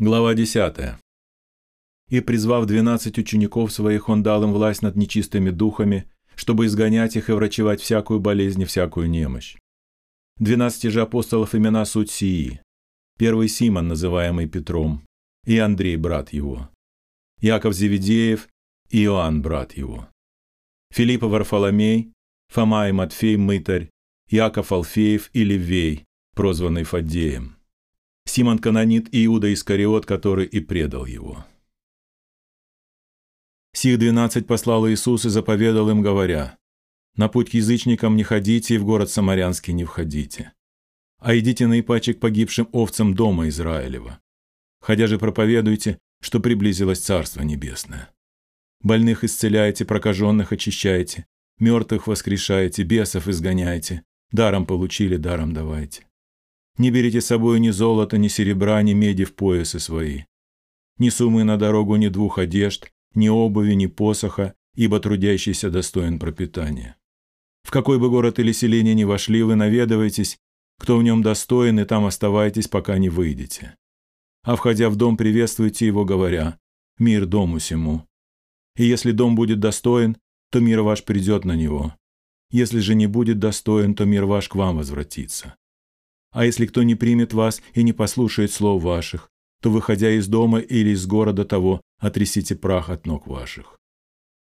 Глава 10. «И, призвав двенадцать учеников своих, он дал им власть над нечистыми духами, чтобы изгонять их и врачевать всякую болезнь и всякую немощь. Двенадцати же апостолов имена суть сии. Первый Симон, называемый Петром, и Андрей, брат его. Яков Зеведеев и Иоанн, брат его. Филипп Варфоломей, Фома и Матфей, мытарь, Яков Алфеев и Левей, прозванный Фаддеем. Симон Канонит и Иуда Искариот, который и предал его. Сих двенадцать послал Иисус и заповедал им, говоря, «На путь к язычникам не ходите и в город Самарянский не входите, а идите наипаче к погибшим овцам дома Израилева. Ходя же проповедуйте, что приблизилось Царство Небесное. Больных исцеляете, прокаженных очищаете, мертвых воскрешаете, бесов изгоняете, даром получили, даром давайте. Не берите с собой ни золота, ни серебра, ни меди в поясы свои. Ни суммы на дорогу, ни двух одежд, ни обуви, ни посоха, ибо трудящийся достоин пропитания. В какой бы город или селение ни вошли, вы наведывайтесь, кто в нем достоин, и там оставайтесь, пока не выйдете. А входя в дом, приветствуйте его, говоря, «Мир дому сему». И если дом будет достоин, то мир ваш придет на него. Если же не будет достоин, то мир ваш к вам возвратится. А если кто не примет вас и не послушает слов ваших, то, выходя из дома или из города того, отрясите прах от ног ваших.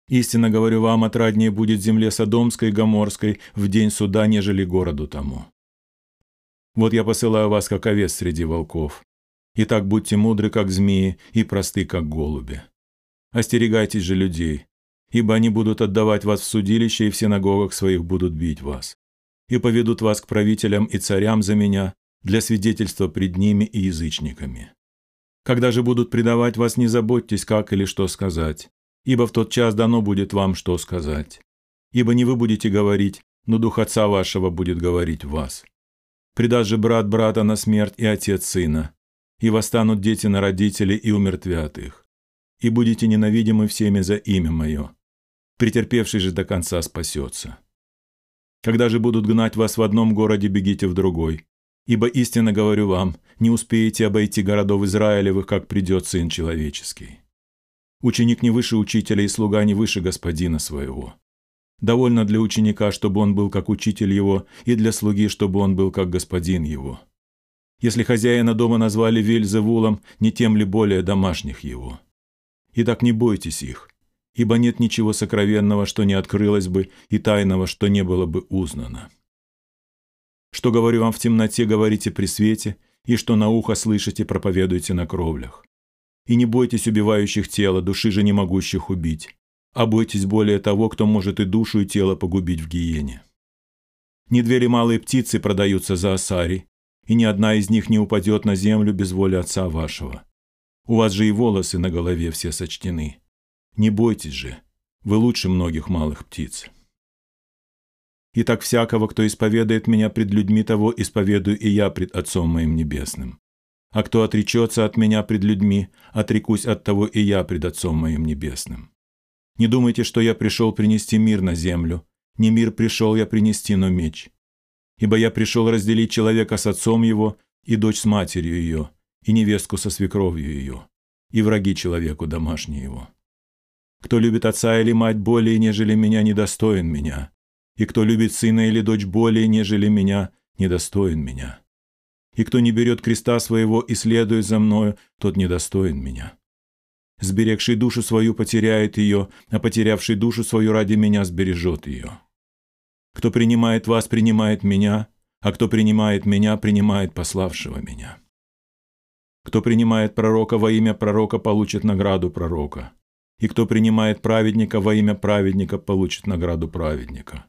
Истинно говорю вам, отраднее будет земле Содомской и Гоморской в день суда, нежели городу тому. Вот я посылаю вас, как овец среди волков. Итак, будьте мудры, как змеи, и просты, как голуби. Остерегайтесь же людей, ибо они будут отдавать вас в судилище, и в синагогах своих будут бить вас и поведут вас к правителям и царям за меня для свидетельства пред ними и язычниками. Когда же будут предавать вас, не заботьтесь, как или что сказать, ибо в тот час дано будет вам, что сказать. Ибо не вы будете говорить, но Дух Отца вашего будет говорить вас. Предаст же брат брата на смерть и отец сына, и восстанут дети на родителей и умертвят их. И будете ненавидимы всеми за имя мое. Претерпевший же до конца спасется. Когда же будут гнать вас в одном городе, бегите в другой. Ибо истинно говорю вам, не успеете обойти городов Израилевых, как придет Сын Человеческий. Ученик не выше учителя и слуга не выше господина своего. Довольно для ученика, чтобы он был как учитель его, и для слуги, чтобы он был как господин его. Если хозяина дома назвали Вельзевулом, не тем ли более домашних его? Итак, не бойтесь их, ибо нет ничего сокровенного, что не открылось бы, и тайного, что не было бы узнано. Что говорю вам в темноте, говорите при свете, и что на ухо слышите, проповедуйте на кровлях. И не бойтесь убивающих тело, души же не могущих убить, а бойтесь более того, кто может и душу, и тело погубить в гиене. Не две ли малые птицы продаются за осари, и ни одна из них не упадет на землю без воли Отца вашего. У вас же и волосы на голове все сочтены. Не бойтесь же, вы лучше многих малых птиц. И так всякого, кто исповедает меня пред людьми, того исповедую и я пред Отцом моим Небесным. А кто отречется от меня пред людьми, отрекусь от того и я пред Отцом моим Небесным. Не думайте, что я пришел принести мир на землю. Не мир пришел я принести, но меч. Ибо я пришел разделить человека с отцом его, и дочь с матерью ее, и невестку со свекровью ее, и враги человеку домашние его. Кто любит отца или мать более, нежели меня, недостоин меня. И кто любит сына или дочь более, нежели меня, недостоин меня. И кто не берет креста своего и следует за мною, тот недостоин меня. Сберегший душу свою потеряет ее, а потерявший душу свою ради меня сбережет ее. Кто принимает вас, принимает меня, а кто принимает меня, принимает пославшего меня. Кто принимает пророка во имя пророка, получит награду пророка и кто принимает праведника во имя праведника, получит награду праведника.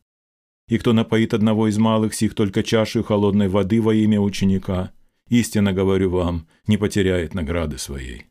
И кто напоит одного из малых сих только чашей холодной воды во имя ученика, истинно говорю вам, не потеряет награды своей.